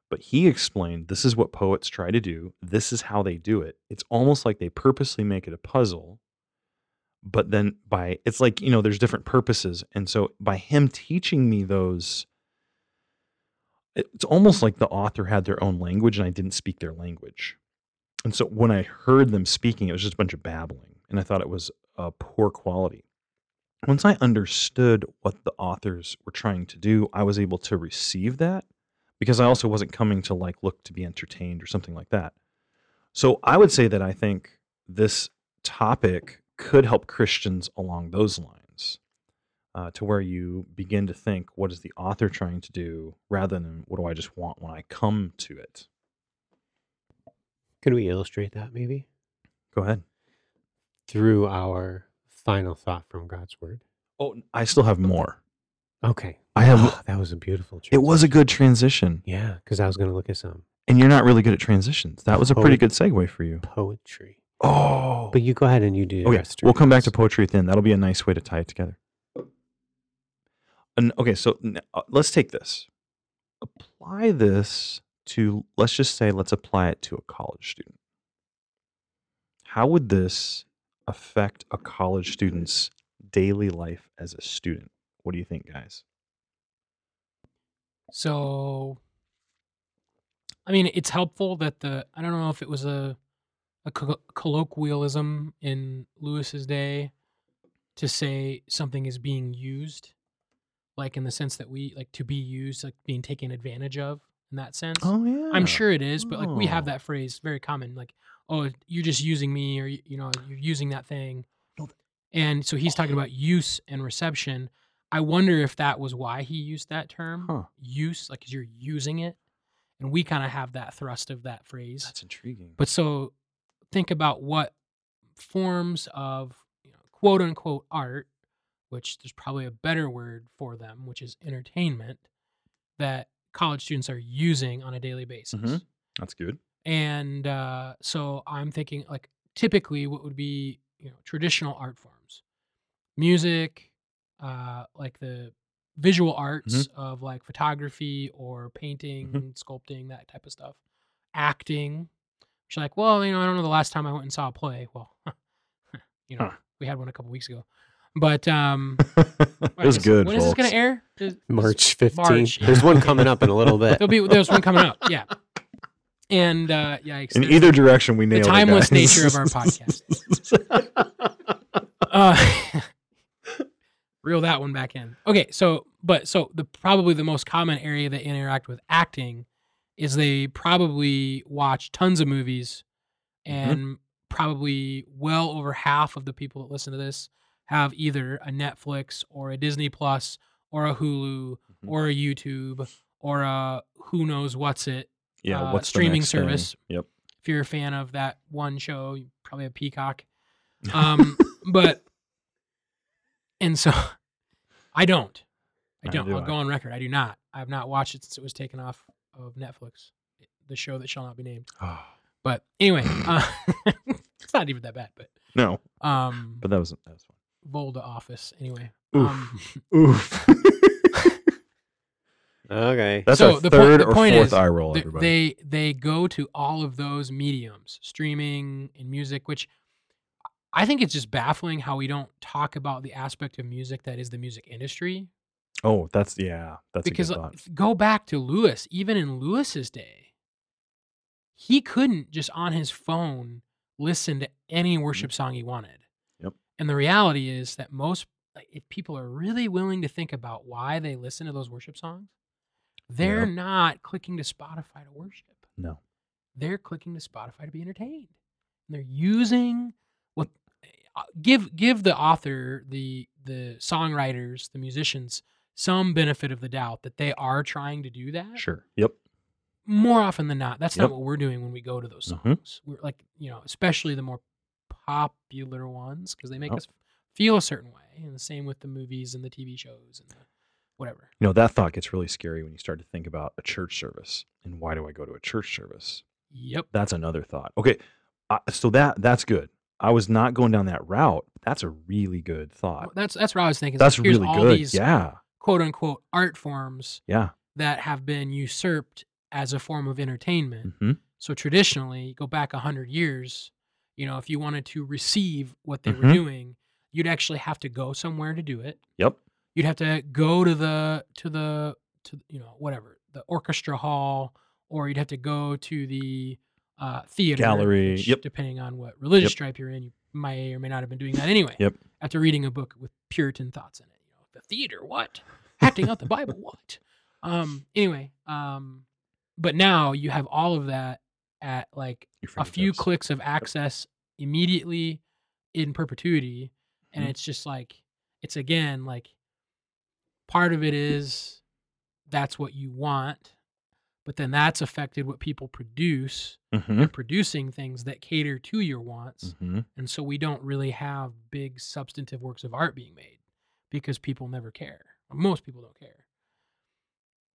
But he explained this is what poets try to do, this is how they do it. It's almost like they purposely make it a puzzle. But then by it's like, you know, there's different purposes. And so by him teaching me those it's almost like the author had their own language and I didn't speak their language. And so when I heard them speaking, it was just a bunch of babbling, and I thought it was a poor quality. Once I understood what the authors were trying to do, I was able to receive that because I also wasn't coming to like look to be entertained or something like that. So I would say that I think this topic could help Christians along those lines uh, to where you begin to think, what is the author trying to do rather than what do I just want when I come to it? Could we illustrate that maybe Go ahead. through our final thought from God's word? Oh, I still have more. Okay. I have. Oh, that was a beautiful. It was a good transition, Yeah, because I was going to look at some and you're not really good at transitions. That was a pretty good segue for you. poetry. Oh, But you go ahead and you do. okay. rest We'll come back to poetry at the end. That'll be a nice way to tie it together. And okay, so uh, let's take this. Apply this to. Let's just say, let's apply it to a college student. How would this affect a college student's daily life as a student? What do you think, guys? So, I mean, it's helpful that the I don't know if it was a a co- colloquialism in Lewis's day to say something is being used, like in the sense that we like to be used, like being taken advantage of in that sense. Oh yeah, I'm sure it is, but like we have Oh. that phrase very common, like, "Oh, you're just using me," or you know, you're using that thing. And so he's talking about use and reception. I wonder if that was why he used that term, Huh. use, like 'cause you're using it, and we kind of have that thrust of that phrase. That's intriguing. But so think about what forms of you know, quote unquote art, which there's probably a better word for them, which is entertainment, that college students are using on a daily basis. Mhm. That's good. And uh, so I'm thinking like typically what would be you know traditional art forms, music, uh, like the visual arts of like photography or painting, sculpting, that type of stuff, acting. She's like, well, you know, I don't know the last time I went and saw a play. Well, you know, Huh. we had one a couple weeks ago, but um, it was good. When is this going to air? Is- March 15th. March, There's one coming up in a little bit. There'll be there's one coming up. Yeah, and uh, yikes. In either direction, we nailed the timeless guys. nature of our podcast. uh, reel that one back in. Okay, so but so the probably the most common area they interact with acting is they probably watch tons of movies, and probably well over half of the people that listen to this have either a Netflix or a Disney Plus or a Hulu Mhm. or a YouTube or a who knows what's it yeah, uh, what's streaming next thing? service. Yep. if you're a fan of that one show, you probably have Peacock. Um, but and so I don't. I don't. do I'll I. go on record. I do not. I have not watched it since it was taken off of Netflix. The show that shall not be named. But anyway, uh, it's not even that bad. But no, um, but that was that was Volda Office. Anyway. Oof. Um. Oof. Okay. That's So our the po- third the or point fourth is, eye roll, th- everybody. they they go to all of those mediums streaming and music which i think it's just baffling how we don't talk about the aspect of music that is the music industry oh, that's yeah, that's because a good thought. go back to lewis even in lewis's day he couldn't just on his phone listen to any worship song he wanted Mm-hmm. Yep. and the reality is that most like, if people are really willing to think about why they listen to those worship songs they're Yep. not clicking to spotify to worship No, they're clicking to Spotify to be entertained. And they're using uh, give give the author, the the songwriters, the musicians some benefit of the doubt that they are trying to do that. Sure. Yep. More often than not, that's Yep. not what we're doing when we go to those Mhm. songs. We're like, you know, especially the more popular ones because they make Yep. us feel a certain way. And the same with the movies and the TV shows and the whatever. You know, that thought gets really scary when you start to think about a church service and why do I go to a church service? Yep. That's another thought. Okay. Uh, so that that's good. I was not going down that route. That's a really good thought. That's that's what I was thinking. That's like, here's really all good. These Yeah. quote unquote art forms Yeah. that have been usurped as a form of entertainment. hmm So traditionally, go back a hundred years, you know, if you wanted to receive what they were Mhm. doing, you'd actually have to go somewhere to do it. Yep. You'd have to go to the to the to you know whatever the orchestra hall, or you'd have to go to the uh, theater Gallery, which, yep. Depending on what religious Yep. stripe you're in, you may or may not have been doing that anyway. Yep. After reading a book with Puritan thoughts in it, you know, the theater, what? Acting out the Bible, what? Um. Anyway, um, but now you have all of that at like a few fingertips. clicks of access immediately in perpetuity and Mhm. it's just like it's again like part of it is that's what you want but then that's affected what people produce Mhm. they're producing things that cater to your wants Mhm. and so we don't really have big substantive works of art being made because people never care most people don't care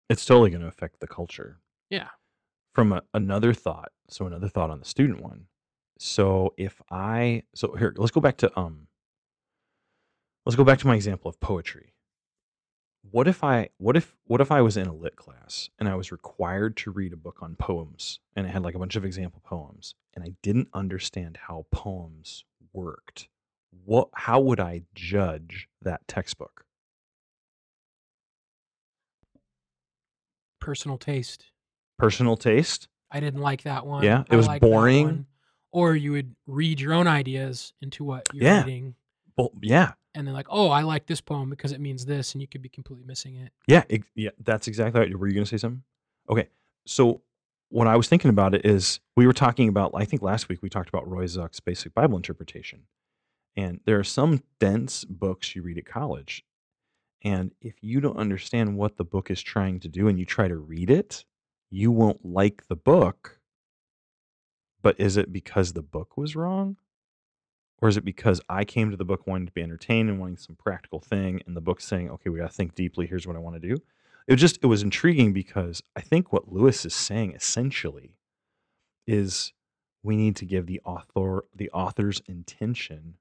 It's totally going to affect the culture. yeah from a, another thought so another thought on the student one so if i so here let's go back to um let's go back to my example of poetry what if i what if what if i was in a lit class and i was required to read a book on poems and it had like a bunch of example poems and i didn't understand how poems worked what how would i judge that textbook personal taste personal taste I didn't like that one. Yeah, it I was boring. Or you would read your own ideas into what you're Yeah. reading, well yeah and then like, oh, I like this poem because it means this, and you could be completely missing it. Yeah, ex- yeah, that's exactly right. Were you going to say something? Okay, so what I was thinking about it is we were talking about. I think last week we talked about Roy Zuck's basic Bible interpretation, and there are some dense books you read at college, and if you don't understand what the book is trying to do and you try to read it, you won't like the book. But is it because the book was wrong? Or is it because I came to the book wanting to be entertained and wanting some practical thing, and the book's saying, okay, we got to think deeply. Here's what I want to do. It just, it was intriguing because I think what Lewis is saying essentially is we need to give the author, the author's intention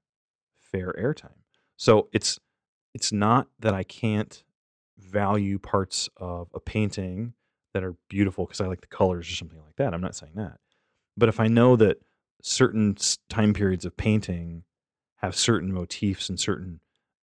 fair airtime. So it's, it's not that I can't value parts of a painting that are beautiful because I like the colors or something like that. I'm not saying that. But if I know that certain time periods of painting have certain motifs and certain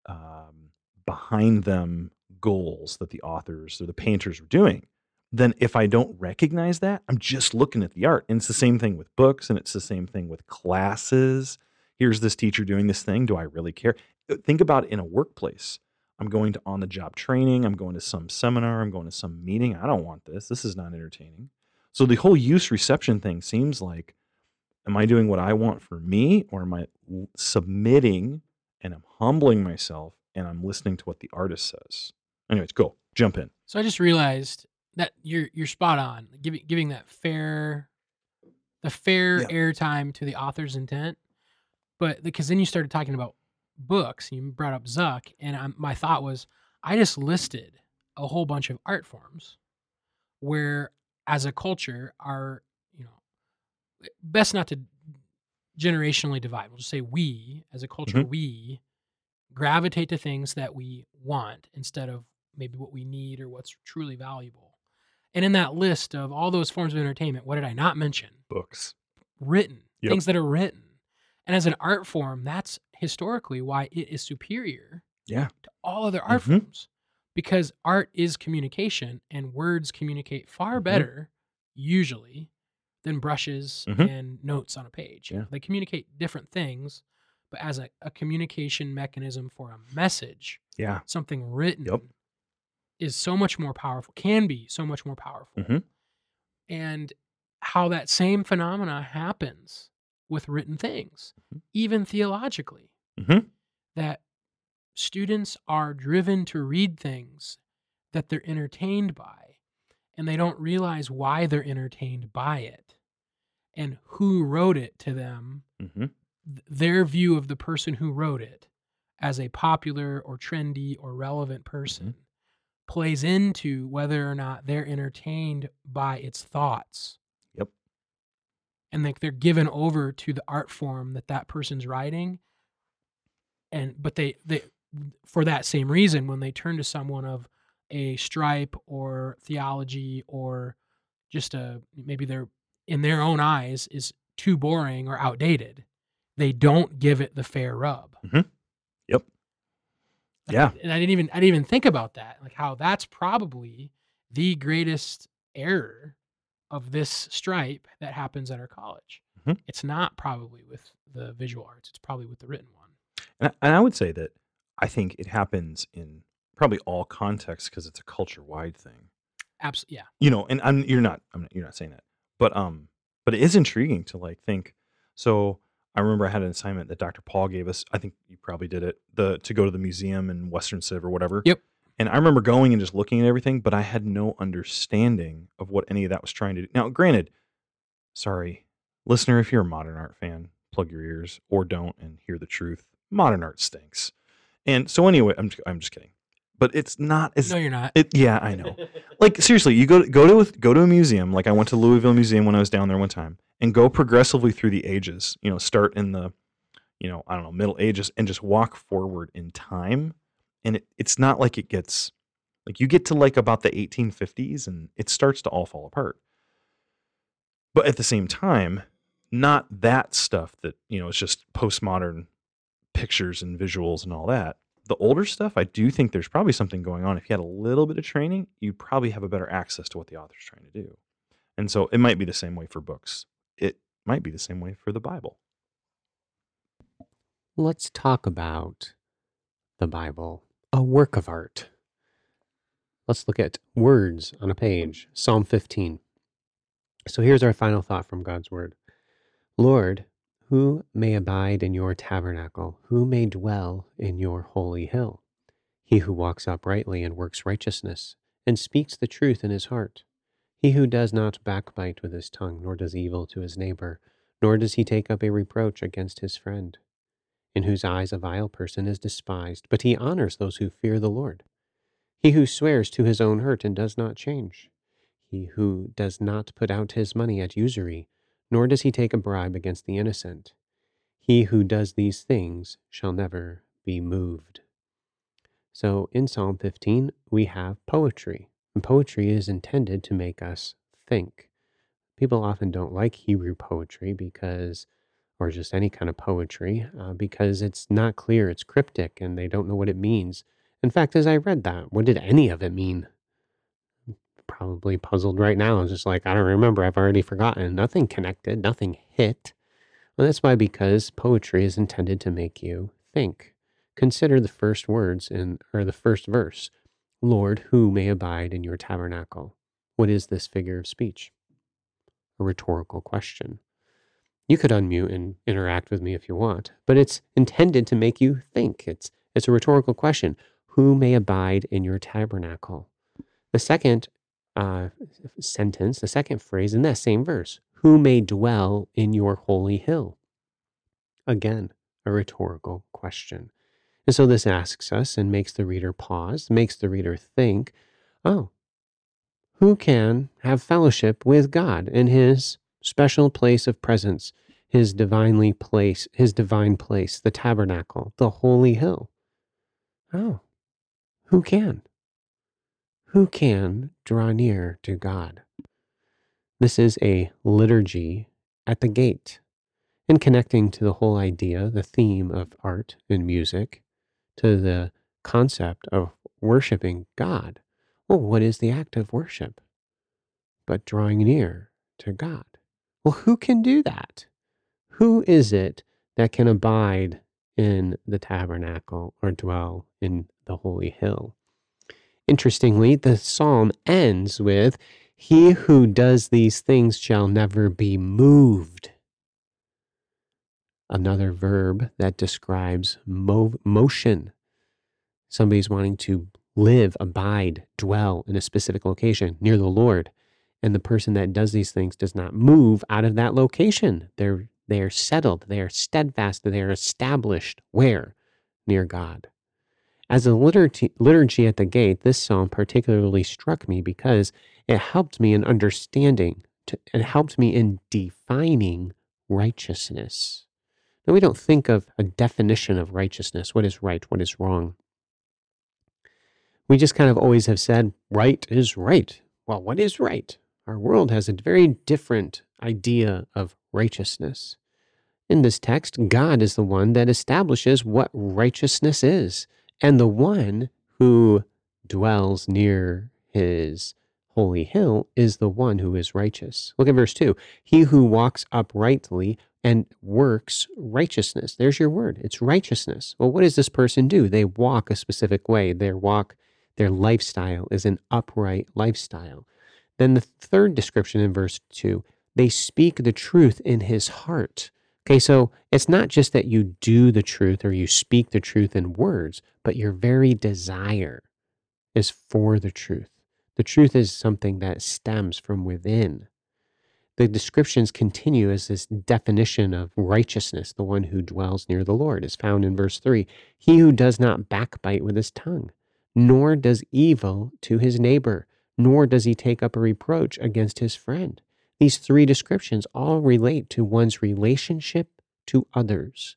um, behind them goals that the authors or the painters were doing, then if I don't recognize that, I'm just looking at the art. And it's the same thing with books and it's the same thing with classes. Here's this teacher doing this thing. Do I really care? Uh, Think about it in a workplace. I'm going to on the job training. I'm going to some seminar. I'm going to some meeting. I don't want this. This is not entertaining. So the whole use reception thing seems like am I doing what I want for me or am I submitting and I'm humbling myself and I'm listening to what the artist says? Anyways, go jump in. So I just realized that you're you're spot on, giving giving that fair, the fair Yeah. airtime to the author's intent. But because then you started talking about books, you brought up Zuck, and i my thought was, I just listed a whole bunch of art forms where, as a culture, know best not to generationally divide. We'll just say we, as a culture, Mhm. we gravitate to things that we want instead of maybe what we need or what's truly valuable. And in that list of all those forms of entertainment, what did I not mention? Books. Written, Yep. things that are written. And as an art form, that's historically why it is superior Yeah. to all other art Mhm. forms because art is communication and words communicate far Mhm. better usually than brushes Mhm. and notes on a page. Yeah. They communicate different things, but as a, a communication mechanism for a message, Yeah. something written Yep. is so much more powerful, can be so much more powerful. Mhm. And how that same phenomena happens with written things, Mhm. even theologically, Mhm. that students are driven to read things that they're entertained by, and they don't realize why they're entertained by it and who wrote it to them, hmm th- their view of the person who wrote it as a popular or trendy or relevant person plays into whether or not they're entertained by its thoughts. Yep. and like they're given over to the art form that that person's writing and but they they for that same reason when they turn to someone of a stripe or theology or just a maybe they're in their own eyes is too boring or outdated they don't give it the fair rub Yep. And- Yeah. and i didn't even i didn't even think about that like how that's probably the greatest error of this stripe that happens at our college Mhm. it's not probably with the visual arts it's probably with the written one And, I- and I would say that I think it happens in probably all contexts because it's a culture wide thing. absolutely yeah You know, and I'm you're not I'm not, you're not saying that, but um, but it is intriguing to like think. So I remember I had an assignment that Dr. Paul gave us. I think you probably did it. The to go to the museum in Western Civ or whatever. Yep. And I remember going and just looking at everything, but I had no understanding of what any of that was trying to do. Now, granted, sorry, listener, if you're a modern art fan, plug your ears or don't and hear the truth. Modern art stinks. And so anyway, I'm I'm just kidding. But it's not as no you're not it yeah, I know. Like seriously, you go go to go to a museum. Like I went to Louisville Museum when I was down there one time, and go progressively through the ages. You know, start in the, you know, I don't know, Middle Ages, and just walk forward in time. And it, it's not like it gets, like you get to like about the 1850s, and it starts to all fall apart. But at the same time, not that stuff that you know it's just postmodern pictures and visuals and all that the older stuff, I do think there's probably something going on. If you had a little bit of training, you'd probably have a better access to what the author's trying to do. And so it might be the same way for books. It might be the same way for the Bible. Let's talk about the Bible, a work of art. Let's look at words on a page, Psalm 15. So here's our final thought from God's word Lord, who may abide in your tabernacle? Who may dwell in your holy hill? He who walks uprightly and works righteousness, and speaks the truth in his heart. He who does not backbite with his tongue, nor does evil to his neighbor, nor does he take up a reproach against his friend in whose eyes a vile person is despised, but he honors those who fear the Lord. He who swears to his own hurt and does not change. He who does not put out his money at usury, nor does he take a bribe against the innocent. He who does these things shall never be moved. So in Psalm 15, we have poetry, and poetry is intended to make us think. People often don't like Hebrew poetry because or just any kind of poetry uh, because it's not clear, it's cryptic, and they don't know what it means. In fact, as I read that, what did any of it mean? Probably puzzled right now. It's just like, I don't remember. I've already forgotten. Nothing connected, nothing hit. Well, that's why, because poetry is intended to make you think. Consider the first words in, or the first verse Lord, who may abide in your tabernacle? What is this figure of speech? A rhetorical question. You could unmute and interact with me if you want, but it's intended to make you think. It's it's a rhetorical question. Who may abide in your tabernacle? The second uh, sentence, the second phrase in that same verse, who may dwell in your holy hill? Again, a rhetorical question. And so this asks us and makes the reader pause, makes the reader think, oh, who can have fellowship with God in his special place of presence, his divinely place, his divine place, the tabernacle, the holy hill. Oh, who can? Who can draw near to God? This is a liturgy at the gate. In connecting to the whole idea, the theme of art and music, to the concept of worshiping God. Well, what is the act of worship? But drawing near to God. Well, who can do that? Who is it that can abide in the tabernacle or dwell in the holy hill? Interestingly, the psalm ends with, He who does these things shall never be moved. Another verb that describes mo- motion. Somebody's wanting to live, abide, dwell in a specific location near the Lord. And the person that does these things does not move out of that location. They're they are settled, they are steadfast, they are established. Where? Near God. As a liturgy, liturgy at the gate, this psalm particularly struck me because it helped me in understanding, to, it helped me in defining righteousness. Now, we don't think of a definition of righteousness what is right, what is wrong. We just kind of always have said, right is right. Well, what is right? Our world has a very different idea of righteousness. In this text, God is the one that establishes what righteousness is, and the one who dwells near his holy hill is the one who is righteous. Look at verse 2. He who walks uprightly and works righteousness. There's your word. It's righteousness. Well, what does this person do? They walk a specific way. Their walk, their lifestyle is an upright lifestyle. Then the third description in verse 2 they speak the truth in his heart. Okay, so it's not just that you do the truth or you speak the truth in words, but your very desire is for the truth. The truth is something that stems from within. The descriptions continue as this definition of righteousness, the one who dwells near the Lord, is found in verse 3. He who does not backbite with his tongue, nor does evil to his neighbor, nor does he take up a reproach against his friend. These three descriptions all relate to one's relationship to others.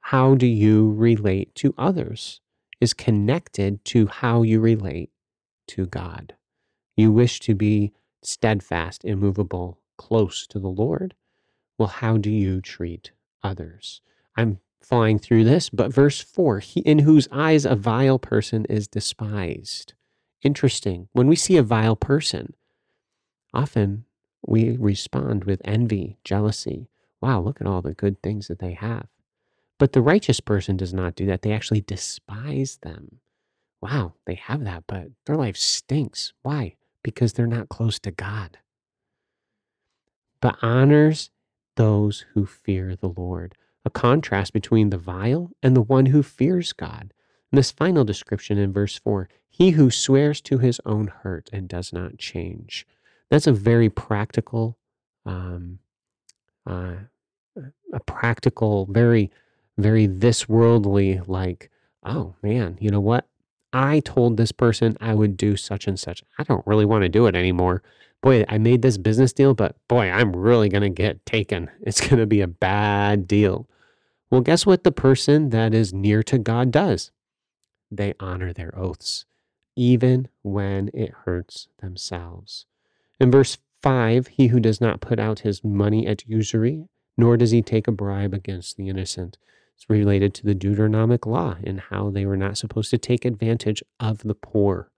How do you relate to others is connected to how you relate to God. You wish to be steadfast, immovable, close to the Lord. Well, how do you treat others? I'm flying through this, but verse 4 he, in whose eyes a vile person is despised. Interesting. When we see a vile person, often we respond with envy, jealousy. Wow, look at all the good things that they have. But the righteous person does not do that. They actually despise them. Wow, they have that, but their life stinks. Why? Because they're not close to God. But honors those who fear the Lord. A contrast between the vile and the one who fears God. And this final description in verse 4 he who swears to his own hurt and does not change. That's a very practical, um, uh, a practical, very, very this worldly, like, oh man, you know what? I told this person I would do such and such. I don't really want to do it anymore. Boy, I made this business deal, but boy, I'm really going to get taken. It's going to be a bad deal. Well, guess what the person that is near to God does? They honor their oaths, even when it hurts themselves. In verse 5, he who does not put out his money at usury, nor does he take a bribe against the innocent. It's related to the Deuteronomic law and how they were not supposed to take advantage of the poor.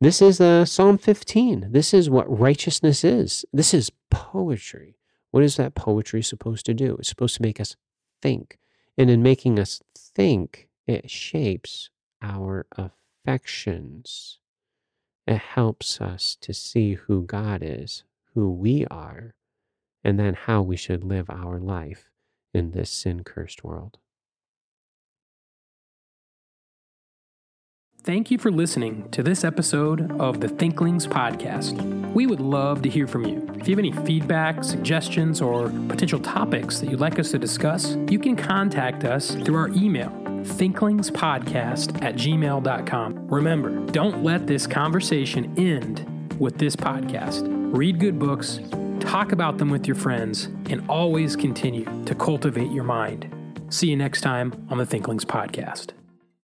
This is uh, Psalm 15. This is what righteousness is. This is poetry. What is that poetry supposed to do? It's supposed to make us think. And in making us think, it shapes our affections. It helps us to see who God is, who we are, and then how we should live our life in this sin cursed world. Thank you for listening to this episode of the Thinklings Podcast. We would love to hear from you. If you have any feedback, suggestions, or potential topics that you'd like us to discuss, you can contact us through our email, thinklingspodcast at gmail.com. Remember, don't let this conversation end with this podcast. Read good books, talk about them with your friends, and always continue to cultivate your mind. See you next time on the Thinklings Podcast.